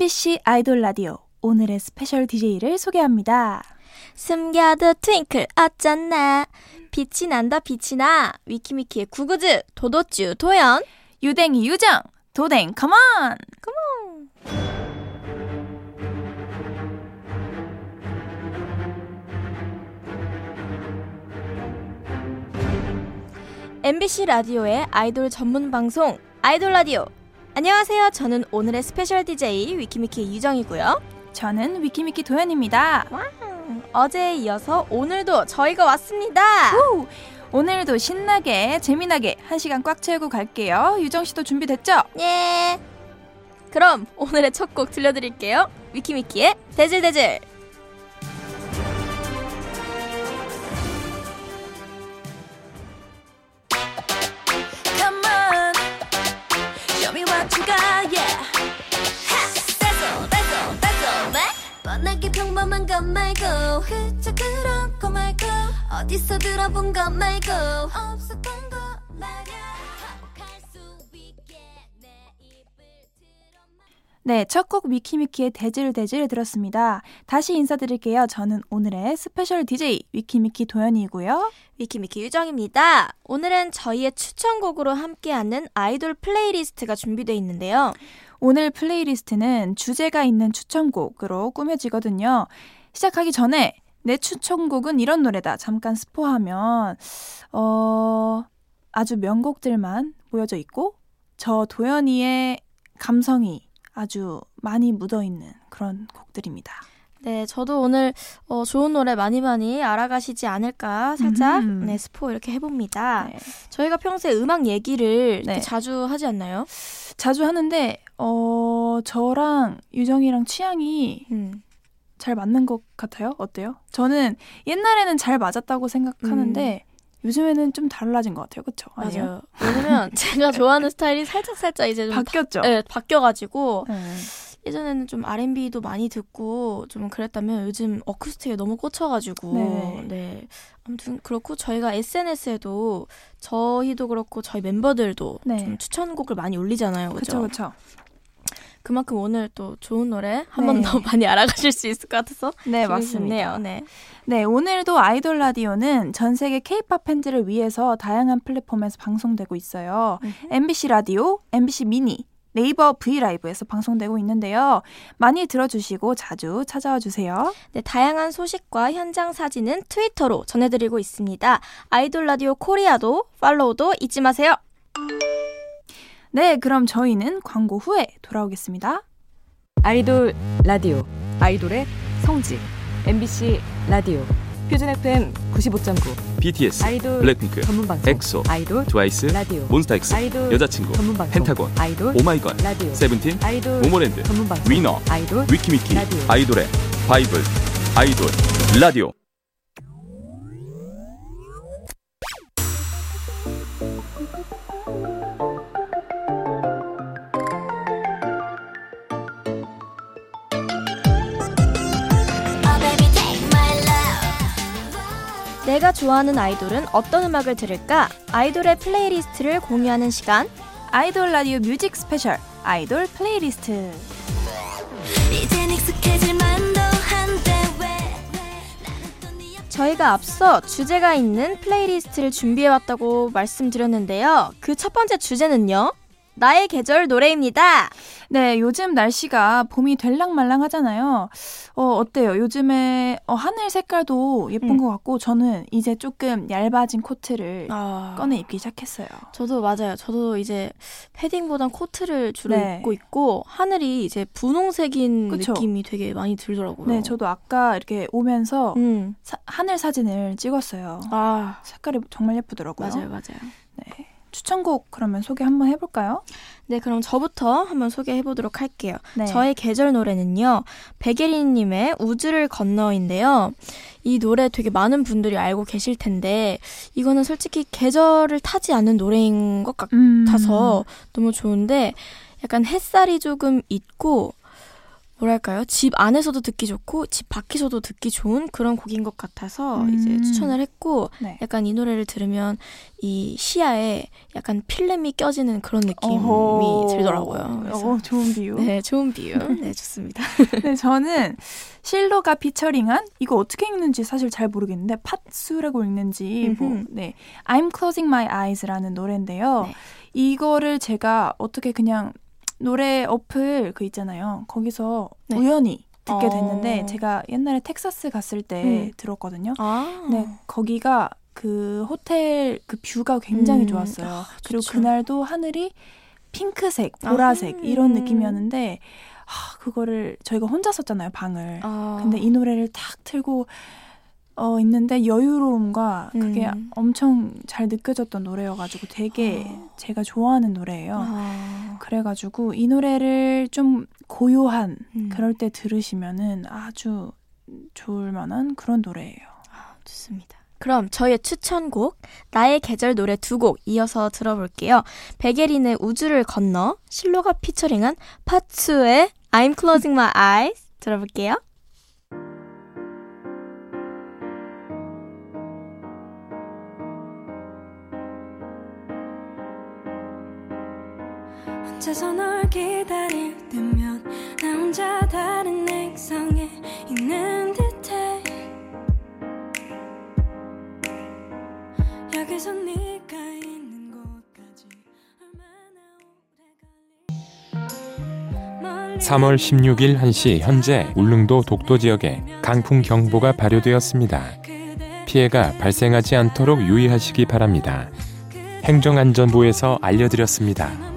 MBC 아이돌 라디오. 오늘의 special DJ를 소개합니다. 숨겨도 twinkle 어쩌나? 빛이 난다 빛이 나. 위키미키의 구구즈 도도쭈 도연 유댕이 유정 도댕 come on MBC 라디오의 아이돌 전문 방송 아이돌 라디오 안녕하세요 저는 오늘의 special DJ 위키미키의 유정이고요 저는 위키미키 도연입니다. 어제에 이어서 오늘도 저희가 왔습니다 우! 오늘도 신나게 재미나게 한 시간 꽉 채우고 갈게요. 유정 씨도 준비됐죠? 예 그럼 오늘의 첫 곡 들려드릴게요 위키미키의 DAZZLE DAZZLE 평범한 것 말고. 그저 그렇고 말고. 어디서 들어본 것 말고. 없었던 네, 첫 곡 위키미키의 DAZZLE DAZZLE 들었습니다. 다시 인사드릴게요. 저는 오늘의 special DJ 위키미키 도연이고요. 위키미키 유정입니다. 오늘은 저희의 추천곡으로 함께하는 아이돌 playlist가 준비되어 있는데요. 오늘 playlist는 주제가 있는 추천곡으로 꾸며지거든요. 시작하기 전에 내 추천곡은 이런 노래다. 잠깐 스포하면 어 아주 명곡들만 모여져 있고 저 도연이의 감성이 아주 많이 묻어 있는 그런 곡들입니다. 네, 저도 오늘 어, 좋은 노래 많이 많이 알아가시지 않을까 살짝 음흠. 네, 스포 이렇게 해봅니다. 네. 저희가 평소에 음악 얘기를 네. 자주 하지 않나요? 자주 하는데 어 저랑 유정이랑 취향이 음. 잘 맞는 것 같아요. 어때요? 저는 옛날에는 잘 맞았다고 생각하는데 요즘에는 좀 달라진 것 같아요. 그렇죠? 맞아요. 왜냐면 제가 좋아하는 스타일이 살짝 살짝 이제 좀 바뀌었죠. 바, 네, 바뀌어가지고 네. 예전에는 좀 R&B도 많이 듣고 좀 그랬다면 요즘 어쿠스틱에 너무 꽂혀가지고 네. 네 아무튼 그렇고 저희가 SNS에도 저희도 그렇고 저희 멤버들도 네. 좀 추천곡을 많이 올리잖아요, 그렇죠? 그렇죠. 그만큼 오늘 또 좋은 노래 한번 네. 더 많이 알아가실 수 있을 것 같아서 네, 맞습니다. 좋네요. 네. 네, 오늘도 아이돌 라디오는 전 세계 K-팝 팬들을 위해서 다양한 플랫폼에서 방송되고 있어요. MBC 라디오, MBC 미니, 네이버 V 라이브에서 방송되고 있는데요. 많이 들어주시고 자주 찾아와 주세요. 네, 다양한 소식과 현장 사진은 트위터로 전해드리고 있습니다. 아이돌 라디오 코리아도 follow도 잊지 마세요. 네, 그럼 저희는 광고 후에 돌아오겠습니다. 아이돌 라디오 아이돌의 성지 MBC 라디오 표준 FM 95.9 BTS, 아이돌 블랙핑크, 전문 방송 엑소, 아이돌 트와이스, 라디오 몬스타엑스, 아이돌 여자친구, 전문 방송 펜타곤, 아이돌 오마이걸, 라디오 세븐틴, 아이돌 모모랜드, 전문 방송 위너, 아이돌 위키미키, 라디오. 아이돌의 바이블, 아이돌, 라디오. 내가 좋아하는 아이돌은 어떤 음악을 들을까? 아이돌의 playlist를 공유하는 시간. 아이돌 라디오 music special 아이돌 플레이리스트. 저희가 앞서 주제가 있는 playlist를 준비해왔다고 말씀드렸는데요. 그 첫 번째 주제는요. 나의 계절 노래입니다. 네, 요즘 날씨가 봄이 될랑말랑 하잖아요. 어, 어때요? 요즘에 어, 하늘 색깔도 예쁜 음. 것 같고 저는 이제 조금 얇아진 코트를 아, 꺼내 입기 시작했어요. 저도 맞아요. 저도 이제 패딩보단 코트를 주로 네. 입고 있고 하늘이 이제 분홍색인 그쵸? 느낌이 되게 많이 들더라고요. 네, 저도 아까 이렇게 오면서 음. 사- 하늘 사진을 찍었어요. 아, 색깔이 정말 예쁘더라고요. 맞아요, 맞아요. 네. 추천곡 그러면 소개 한번 해볼까요? 네, 그럼 저부터 한번 소개해 보도록 할게요. 네. 저의 계절 노래는요, 백예린님의 우주를 건너인데요. 이 노래 되게 많은 분들이 알고 계실 텐데, 이거는 솔직히 계절을 타지 않는 노래인 것 음. 같아서 너무 좋은데, 약간 햇살이 조금 있고, 뭐랄까요? 집 안에서도 듣기 좋고 집 밖에서도 듣기 좋은 그런 곡인 것 같아서 음. 이제 추천을 했고 네. 약간 이 노래를 들으면 이 시야에 약간 필름이 껴지는 그런 느낌이 어허. 들더라고요. 어, 좋은 비유. 네, 좋은 비유. 네, 좋습니다. 네, 저는 실로가 피처링한 이거 어떻게 읽는지 사실 잘 모르겠는데 팥수라고 읽는지 뭐. 네. I'm Closing My Eyes라는 노래인데요. 네. 이거를 제가 어떻게 그냥 노래 어플 그 있잖아요. 거기서 네. 우연히 듣게 어. 됐는데 제가 옛날에 텍사스 갔을 때 음. 들었거든요. 아, 네, 거기가 그 호텔 그 뷰가 굉장히 음. 좋았어요. 아, 그리고. 그날도 하늘이 핑크색, 보라색 아. 이런 느낌이었는데 하, 그거를 저희가 혼자 썼잖아요 방을. 아. 근데 이 노래를 탁 틀고 어 있는데 여유로움과 그게 음. 엄청 잘 느껴졌던 노래여가지고 되게 아. 제가 좋아하는 노래예요. 아, 그래가지고 이 노래를 좀 고요한 음. 그럴 때 들으시면은 아주 좋을 만한 그런 노래예요. 좋습니다. 그럼 저의 추천곡 나의 계절 노래 두 곡 이어서 들어볼게요. 베게린의 우주를 건너 실로가 피처링한 파츠의 I'm Closing My Eyes 들어볼게요. 혼자서 널 기다릴 때면 나 혼자 다른 액상에 있는 듯해 여기서 네가 있는 곳까지 얼마나 오래 걸리 3월 16일 1시 현재 울릉도 독도 지역에 강풍 경보가 발효되었습니다. 피해가 발생하지 않도록 유의하시기 바랍니다. 행정안전부에서 알려드렸습니다.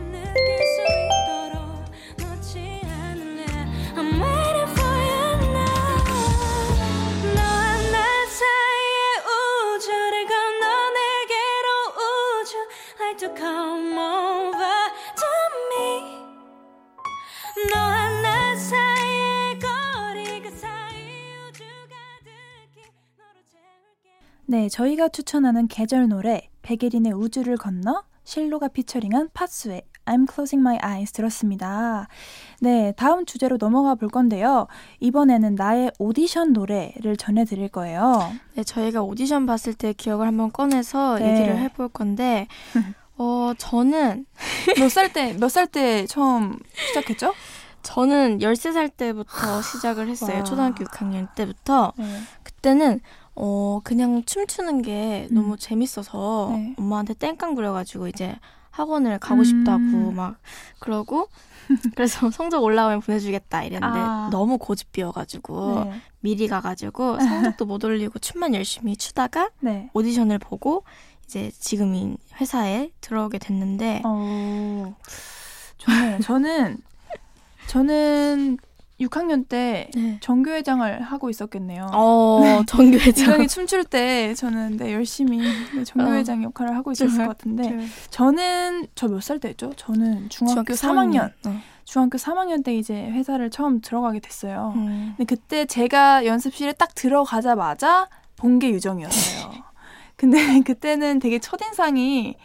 네, 저희가 추천하는 계절 노래 백예린의 우주를 건너 실로가 피처링한 파수의 I'm Closing My Eyes 들었습니다. 네, 다음 주제로 넘어가 볼 건데요. 이번에는 나의 오디션 노래를 전해드릴 거예요. 네, 저희가 오디션 봤을 때 기억을 한번 꺼내서 네. 얘기를 해볼 건데 어 저는 몇 살 때, 몇 살 때 처음 시작했죠? 저는 13살 때부터 시작을 했어요. 와. 초등학교 6학년 때부터. 네. 그때는 어 그냥 춤추는 게 음. 너무 재밌어서 네. 엄마한테 땡깡 부려가지고 이제 학원을 가고 음. 싶다고 막 그러고 그래서 성적 올라오면 보내주겠다 이랬는데 아. 너무 고집비여가지고 네. 미리 가가지고 성적도 못 올리고 춤만 열심히 추다가 네. 오디션을 보고 이제 지금 이 회사에 들어오게 됐는데 어, 좋네요. 저는, 저는 6학년 때 네. 정교회장을 하고 있었겠네요. 어 정교회장 이강이 춤출 때 저는 네, 열심히 네, 정교회장 역할을 하고 있었을. 것 같은데 저는 저 몇 살 때였죠? 저는 중학교, 중학교 3학년. 어. 중학교 3학년 때 이제 회사를 처음 들어가게 됐어요. 음. 근데 그때 제가 연습실에 딱 들어가자마자 본 게 유정이었어요. 근데 그때는 되게 첫인상이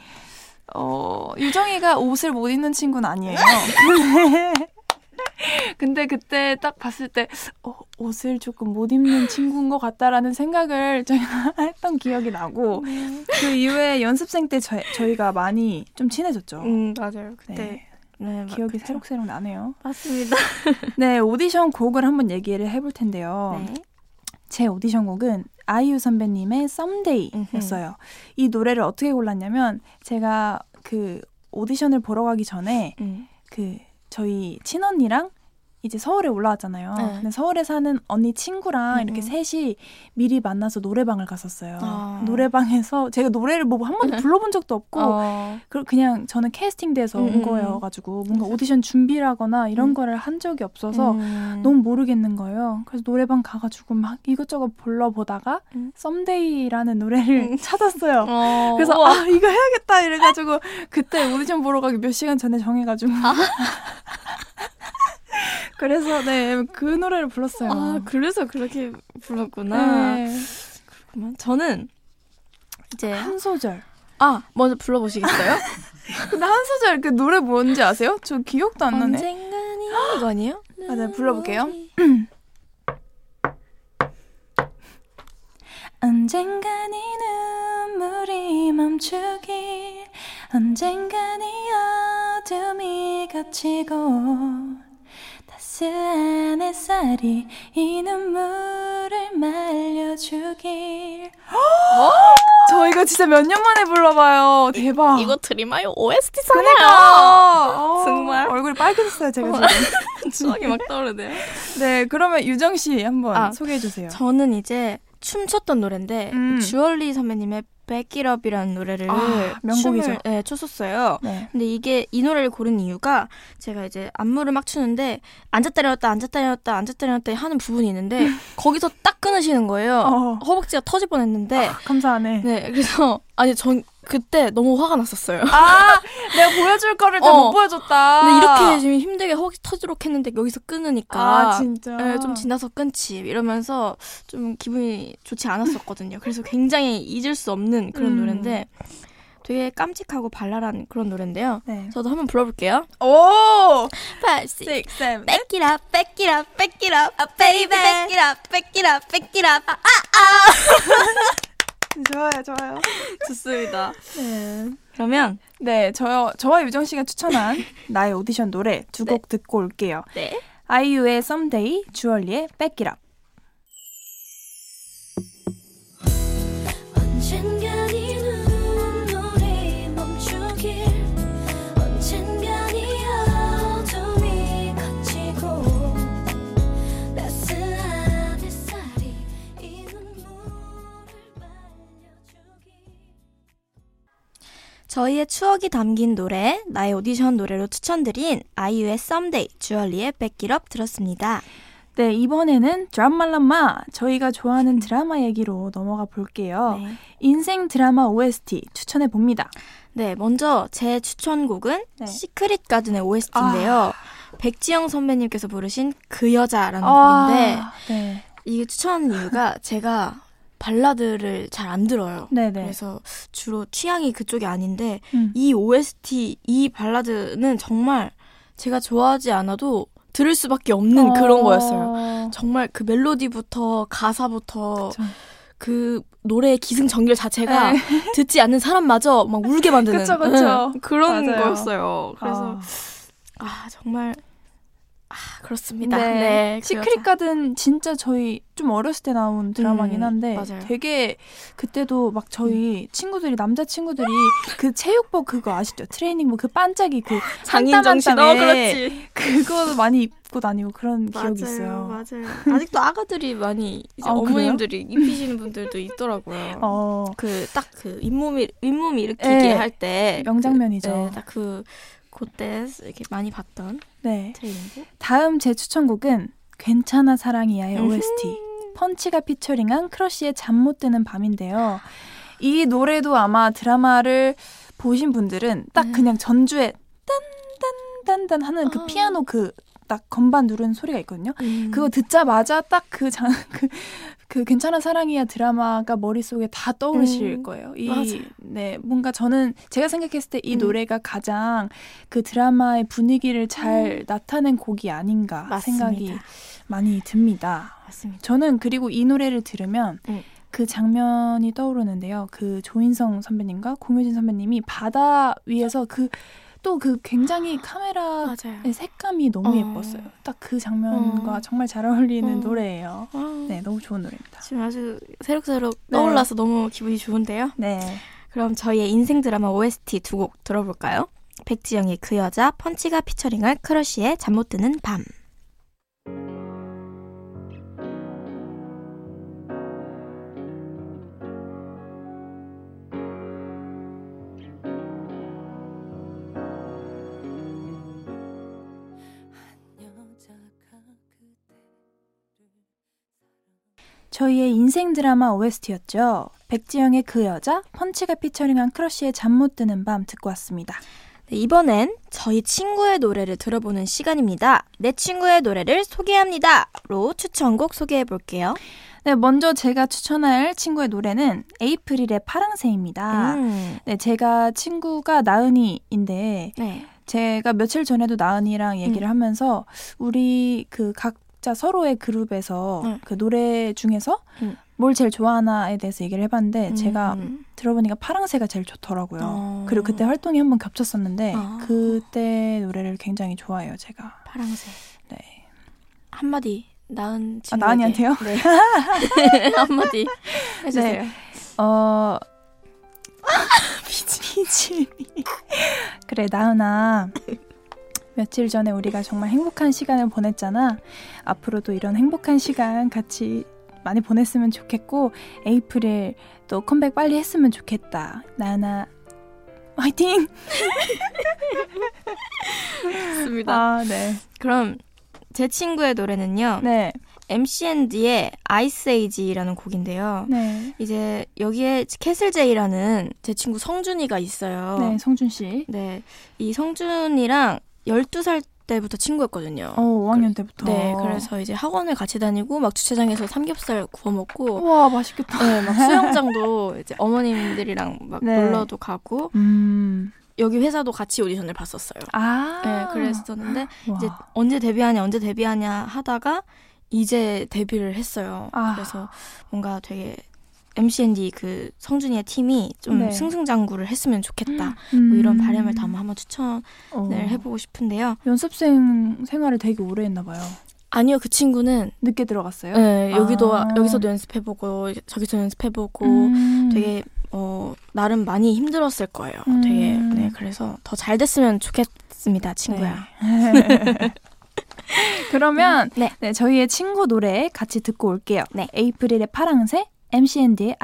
어, 유정이가 옷을 못 입는 친구는 아니에요. 근데, 근데 그때 딱 봤을 때 어, 옷을 조금 못 입는 친구인 것 같다라는 생각을 제가 했던 기억이 나고 그 이후에 연습생 때 저, 저희가 많이 좀 친해졌죠. 음 맞아요 그때 네, 네, 마- 기억이 그쵸. 새록새록 나네요. 맞습니다. 네, 오디션 곡을 한번 얘기를 해볼 텐데요. 네. 제 오디션 곡은 아이유 선배님의 Someday였어요. 이 노래를 어떻게 골랐냐면 제가 그 오디션을 보러 가기 전에 음. 그 저희 친언니랑 이제 서울에 올라왔잖아요. 네. 근데 서울에 사는 언니 친구랑 음, 이렇게 음. 셋이 미리 만나서 노래방을 갔었어요. 아. 노래방에서 제가 노래를 뭐 한 번도 불러본 적도 없고 어. 그 그냥 저는 캐스팅돼서 음, 온 음, 거여가지고 뭔가 오디션 준비를 하거나 이런 음. 거를 한 적이 없어서 음. 너무 모르겠는 거예요. 그래서 노래방 가가지고 막 이것저것 불러보다가 음. 썸데이라는 노래를 음. 찾았어요. 어. 그래서 우와. 아 이거 해야겠다 이래가지고 그때 오디션 보러 가기 몇 시간 전에 정해가지고 아. 그래서 네 그 노래를 불렀어요. 아 그래서 그렇게 불렀구나. 네. 그렇구만. 저는 이제 한 소절. 아 먼저 불러보시겠어요? 근데 한 소절 그 노래 뭔지 아세요? 저 기억도 안 나네. 언젠간 이거 아니에요? 맞아요. 불러볼게요. 언젠간 이 눈물이 멈추길 언젠간 이 어둠이 걷히고 따 스한 햇살이 이 눈물을 말려주길. 저 이거 진짜 몇 년 만에 불러봐요. 대박. 이 거 드림아요? OST 그러니까. 어, 정말. 얼굴이 빨개졌어요 제가 지금. 추억이 막 떠오르네요. 네 그러면 유정 씨 한번 아, 소개해 주세요. 저는 이제 춤췄던 노래인데 음. 주얼리 선배님의 백기럽이라는 노래를 아, 명곡이죠. 춤을 네, 췄었어요. 네. 근데 이게 이 노래를 고른 이유가 제가 이제 안무를 막 추는데 앉았다 일어났다 앉았다 일어났다 앉았다 일어났다 하는 부분이 있는데 거기서 딱 끊으시는 거예요. 어. 허벅지가 터질 뻔했는데 감사하네 네 그래서 아니 전 그때 너무 화가 났었어요. 아, 내가 보여줄 거를 다 어. 못 보여줬다. 근데 이렇게 지금 힘들게 허벅지 터지도록 했는데 여기서 끊으니까 아, 진짜. 네, 좀 지나서 끊지 이러면서 좀 기분이 좋지 않았었거든요. 그래서 굉장히 잊을 수 없는 그런 음. 노래인데 되게 깜찍하고 발랄한 그런 노래인데요. 네. 저도 한번 불러볼게요. 오! 5, 6, 6, 7, Back it up, back it up, back it up, ah, baby, back it up, back it up, back it up. 아, 좋아요, 좋아요. 좋습니다. 네. 그러면 네, 저, 저와 유정 씨가 추천한 나의 오디션 노래 두 곡 듣고 올게요. 네. 아이유의 Someday, 주얼리의 Back It Up. 저희의 추억이 담긴 노래, 나의 오디션 노래로 추천드린 아이유의 Someday, 주얼리의 up 들었습니다. 네, 이번에는 드라말라마 저희가 좋아하는 드라마 얘기로 넘어가 볼게요. 네. 인생 드라마 OST 추천해 봅니다. 네, 먼저 제 추천곡은 네. 시크릿 가든의 OST인데요. 백지영 선배님께서 부르신 그 여자라는 아, 곡인데 네. 이게 추천하는 이유가 제가 발라드를 잘 안 들어요. 네네. 그래서 주로 취향이 그쪽이 아닌데 음. 이 OST 이 발라드는 정말 제가 좋아하지 않아도 들을 수밖에 없는 그런 거였어요. 정말 그 멜로디부터 가사부터 그쵸. 그 노래의 기승전결 자체가 네. 듣지 않는 사람마저 막 울게 만드는 그쵸, 그쵸. 응, 그런 맞아요. 거였어요. 그래서 아. 아, 정말 아 그렇습니다. 네. 네, 그 시크릿. 가든 진짜 저희 좀 어렸을 때 나온 드라마긴 음, 한데 맞아요. 되게 그때도 막 저희 친구들이 남자 친구들이 그 체육복 그거 아시죠? 트레이닝복 그 반짝이 그 장인 정신 땀에 어 그렇지. 그거 많이 입고 다니고 그런 기억이 맞아요, 있어요. 맞아요. 아직도 아가들이 많이 이제 아, 어머님들이 입히시는 분들도 있더라고요. 어, 그 딱 그 윗몸이 윗몸 일으키기 네. 할때 명장면이죠. 그, 네, 딱그 그때 이렇게 많이 봤던 네. 트레이닝복. 다음 제 추천곡은 괜찮아 사랑이야의 음흠. OST 펀치가 featuring한 크러쉬의 잠 못 드는 밤인데요. 이 노래도 아마 드라마를 보신 분들은 딱 네. 그냥 전주에 딴딴딴딴 하는 그 아. 피아노 그 딱 건반 누르는 소리가 있거든요. 음. 그거 듣자마자 딱그 장, 그, 그 괜찮아 사랑이야 드라마가 머릿속에 다 떠오르실 음, 거예요. 이. 네, 뭔가 저는 제가 생각했을 때이 음. 노래가 가장 그 드라마의 분위기를 잘 나타낸 곡이 아닌가 음. 맞습니다. 생각이 많이 듭니다. 맞습니다. 저는 그리고 이 노래를 들으면 음. 그 장면이 떠오르는데요. 그 조인성 선배님과 공효진 선배님이 바다 위에서 그 또 그 굉장히 카메라 맞아요. 의 색감이 너무 어. 예뻤어요. 딱 그 장면과 어. 정말 잘 어울리는 어. 노래예요. 아, 네, 너무 좋은 노래입니다. 지금 아주 새록새록 네. 떠올라서 너무 기분이 좋은데요. 네. 그럼 저희의 인생 드라마 OST 두 곡 들어볼까요? 백지영의 그 여자, 펀치가 피처링할 크러쉬의 잠 못 드는 밤. 저희의 인생 드라마 OST였죠. 백지영의 그 여자, 펀치가 featuring한 크러쉬의 잠 못 드는 밤 듣고 왔습니다. 네, 이번엔 저희 친구의 노래를 들어보는 시간입니다. 내 친구의 노래를 소개합니다. 로 추천곡 소개해 볼게요. 네, 먼저 제가 추천할 친구의 노래는 에이프릴의 파랑새입니다. 음. 네, 제가 친구가 나은이인데 네. 제가 며칠 전에도 나은이랑 얘기를 하면서 우리 그 각 자 서로의 그룹에서 응. 그 노래 중에서 응. 뭘 제일 좋아하나에 대해서 얘기를 해봤는데 제가 음. 들어보니까 파랑새가 제일 좋더라고요. 어. 그리고 그때 활동이 한번 겹쳤었는데 아. 그때 노래를 굉장히 좋아해요, 제가. 파랑새. 네. 한마디 나은 아, 친구에게. 나은이한테요? 네. 한마디 해주세요. 어 비지미 그래 나은아 며칠 전에 우리가 정말 행복한 시간을 보냈잖아 앞으로도 이런 행복한 시간 같이 많이 보냈으면 좋겠고 에이프릴 또 컴백 빨리 했으면 좋겠다 나은아 화이팅 좋습니다. 아 네 그럼 제 친구의 노래는요. 네. MCND의 Ice Age라는 곡인데요. 네. 이제 여기에 캐슬제이라는 제 친구 성준이가 있어요. 네, 성준 씨. 네. 이 성준이랑 12살 때부터 친구였거든요. 어, 5학년 때부터. 네, 그래서 이제 학원을 같이 다니고 막 주차장에서 삼겹살 구워 먹고 우와, 맛있겠다. 네, 막 수영장도 이제 어머님들이랑 막 네. 놀러도 가고 음. 여기 회사도 같이 오디션을 봤었어요. 아. 네, 그랬었는데 와. 이제 언제 데뷔하냐 언제 데뷔하냐 하다가 이제 데뷔를 했어요. 아. 그래서 뭔가 되게 MCND 그 성준이의 팀이 좀 네. 승승장구를 했으면 좋겠다. 음. 뭐 이런 바람을 담아 한번 추천을 어. 해보고 싶은데요. 연습생 생활을 되게 오래 했나 봐요. 아니요, 그 친구는 늦게 들어갔어요? 네, 여기도 아. 여기서도 연습해보고 저기서 연습해보고 음. 되게 어 나름 많이 힘들었을 거예요. 음. 되게 네 그래서 더 잘 됐으면 좋겠습니다, 친구야. 네. 그러면 네. 네, 저희의 친구 노래 같이 듣고 올게요. 네. 에이프릴의 파랑새, MCND의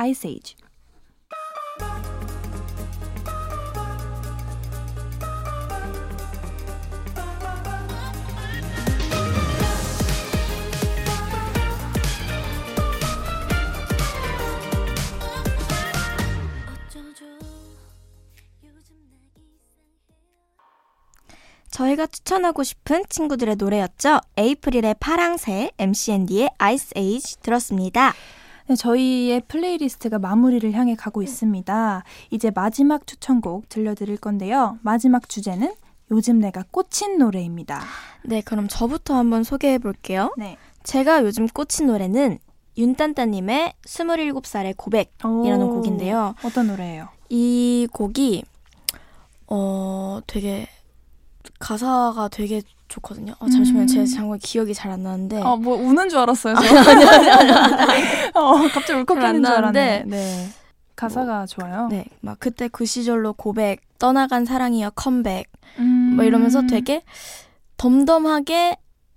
요즘 나 저희가 추천하고 싶은 친구들의 노래였죠. 에이프릴의 파랑새, MCND의 ICE AGE 들었습니다. 네, 저희의 플레이리스트가 마무리를 향해 가고 있습니다. 이제 마지막 추천곡 들려드릴 건데요. 마지막 주제는 요즘 내가 꽂힌 노래입니다. 네, 그럼 저부터 한번 소개해 볼게요. 네. 제가 요즘 꽂힌 노래는 윤딴따님의 27살의 고백이라는 오, 곡인데요. 어떤 노래예요? 이 곡이 어 되게 가사가 되게 좋거든요. 어, 잠시만요. 음. 제가 정말 기억이 잘 안 나는데 어, 뭐 우는 줄 알았어요. 저. 어, 갑자기 울컥하는 줄 알았는데. 네. 가사가 좋아요. 네, 막 그때 그 시절로 고백, 떠나간 사랑이여 컴백 음. 뭐 이러면서 되게 덤덤하게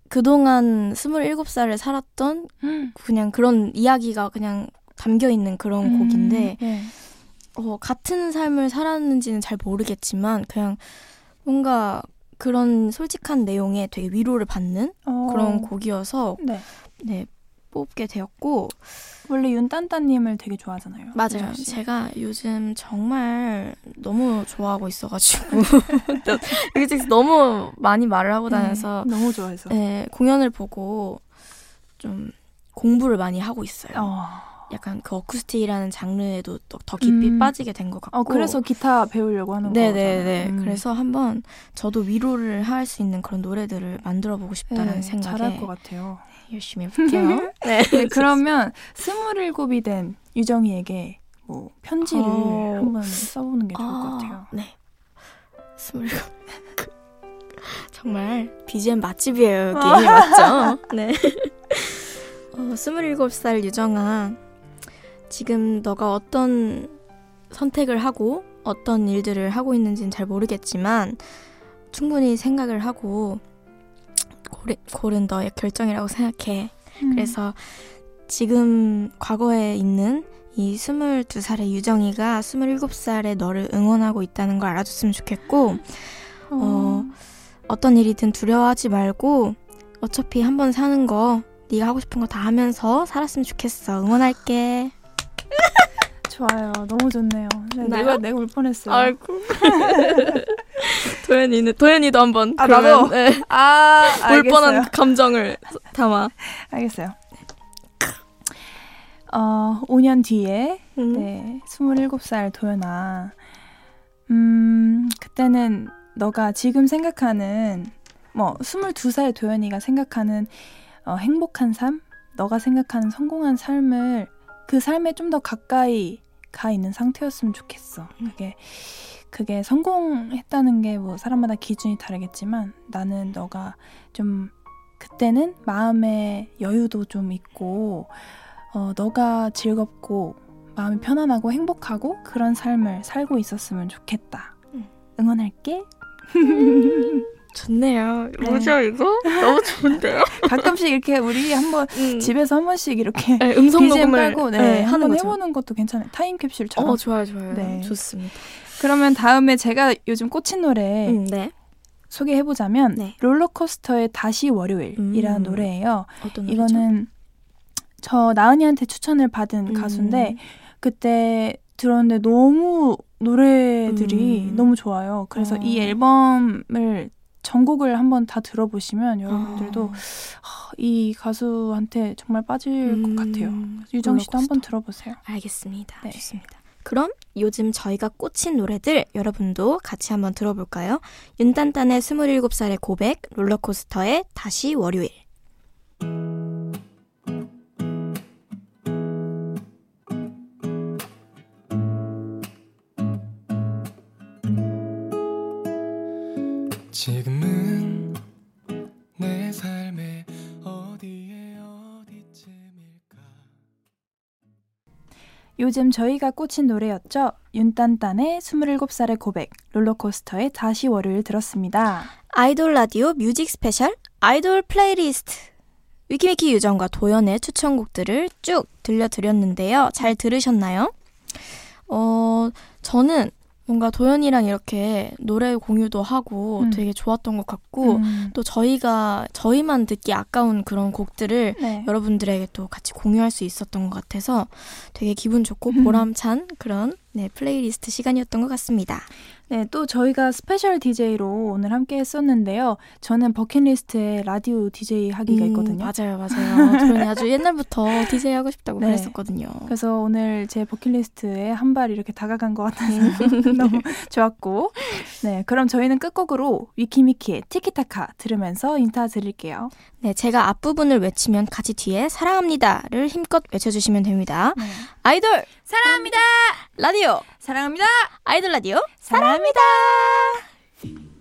그동안 27살을 살았던 음. 그냥 그런 이야기가 그냥 담겨 있는 그런 곡인데 네. 어, 같은 삶을 살았는지는 잘 모르겠지만 그냥 뭔가 그런 솔직한 내용에 되게 위로를 받는 어. 그런 곡이어서 네. 네 뽑게 되었고 원래 윤딴따님을 되게 좋아하잖아요. 맞아요. 제가 요즘 정말 너무 좋아하고 있어가지고 너무 많이 말을 하고 다녀서 네, 너무 좋아해서. 네, 공연을 보고 좀 공부를 많이 하고 있어요. 어. 약간 그 어쿠스틱이라는 장르에도 더, 더 깊이 음. 빠지게 된 것 같고. 어, 그래서 기타 배우려고 하는 네네네. 거잖아요. 음. 그래서 한번 저도 위로를 할 수 있는 그런 노래들을 만들어 보고 싶다는 네, 생각에 잘할 것 같아요. 열심히 해볼게요. 네. 네, 그러면 스물일곱이 된 유정이에게 뭐 편지를 어. 한번 써보는 게 좋을 것 아, 같아요. 네. 스물일곱. 정말 BGM 맛집이에요, 여기. 맞죠? 네. 어, 스물일곱 살 유정아. 지금 너가 어떤 선택을 하고 어떤 일들을 하고 있는지는 잘 모르겠지만 충분히 생각을 하고 고른, 고른 너의 결정이라고 생각해. 음. 그래서 지금 과거에 있는 이 22살의 유정이가 27살의 너를 응원하고 있다는 걸 알아줬으면 좋겠고 어, 어떤 일이든 두려워하지 말고 어차피 한 번 사는 거 네가 하고 싶은 거 다 하면서 살았으면 좋겠어. 응원할게. 좋아요. 너무 좋네요. 네? 내가 내가 울 뻔했어요. 아이고. 도현이는 도현이도 한번 아, 그러면, 나도? 네, 아, 울. 뻔한 감정을 담아. 알겠어요. 어, 5년 뒤에 음. 네, 27살 도연아. 음, 그때는 너가 지금 생각하는 뭐 22살 도연이가 생각하는 어, 행복한 삶, 너가 생각하는 성공한 삶을 그 삶에 좀 더 가까이 가 있는 상태였으면 좋겠어. 그게 그게 성공했다는 게 뭐 사람마다 기준이 다르겠지만 나는 너가 좀 그때는 마음의 여유도 좀 있고 어, 너가 즐겁고 마음이 편안하고 행복하고 그런 삶을 살고 있었으면 좋겠다. 음. 응원할게. 좋네요. 네. 뭐죠 이거? 너무 좋은데요? 가끔씩 이렇게 우리 한번 음. 집에서 한 번씩 이렇게 네, 음성 녹음을 깔고 네, 네, 한번. 해보는 것도 괜찮아요. 타임캡슐처럼. 어 좋아요 좋아요. 네. 좋습니다. 그러면 다음에 제가 요즘 꽂힌 노래 음, 네. 소개해보자면 네. 롤러코스터의 다시 월요일이라는 음. 노래예요. 어떤 노래죠? 이거는 저 나은이한테 추천을 받은 음. 가수인데 그때 들었는데 너무 노래들이 음. 너무 좋아요. 그래서 어. 이 앨범을 전곡을 한번 다 들어보시면 여러분들도 어. 하, 이 가수한테 정말 빠질 음. 것 같아요. 유정 씨도 한번. 들어보세요. 알겠습니다. 네. 좋습니다. 그럼 요즘 저희가 꽂힌 노래들 여러분도 같이 한번 들어볼까요? 윤딴딴의 27살의 고백, 롤러코스터의 다시 월요일. 요즘 저희가 꽂힌 노래였죠. 윤딴딴의 27살의 고백, 롤러코스터의 다시 월요일 들었습니다. 아이돌 라디오 뮤직 스페셜 아이돌 플레이리스트. 위키미키 유정과 도연의 추천곡들을 쭉 들려드렸는데요. 잘 들으셨나요? 어, 저는 뭔가 도연이랑 이렇게 노래 공유도 하고 음. 되게 좋았던 것 같고, 음. 또 저희가, 저희만 듣기 아까운 그런 곡들을 네. 여러분들에게 또 같이 공유할 수 있었던 것 같아서 되게 기분 좋고 음. 보람찬 그런 네, 플레이리스트 시간이었던 것 같습니다. 네, 또 저희가 스페셜 DJ로 오늘 함께 했었는데요. 저는 버킷리스트에 라디오 DJ 하기가 음, 있거든요. 맞아요, 맞아요. 도연이 아주 옛날부터 DJ 하고 싶다고 네. 그랬었거든요. 그래서 오늘 제 버킷리스트에 한 발 이렇게 다가간 것 같아서 음. 너무 좋았고. 네, 그럼 저희는 끝곡으로 위키미키의 티키타카 들으면서 인사드릴게요. 네, 제가 앞부분을 외치면 같이 뒤에 사랑합니다를 힘껏 외쳐주시면 됩니다. 네. 아이돌 사랑합니다. 라디오. 사랑합니다. 아이돌 라디오. 사랑합니다. 사랑합니다.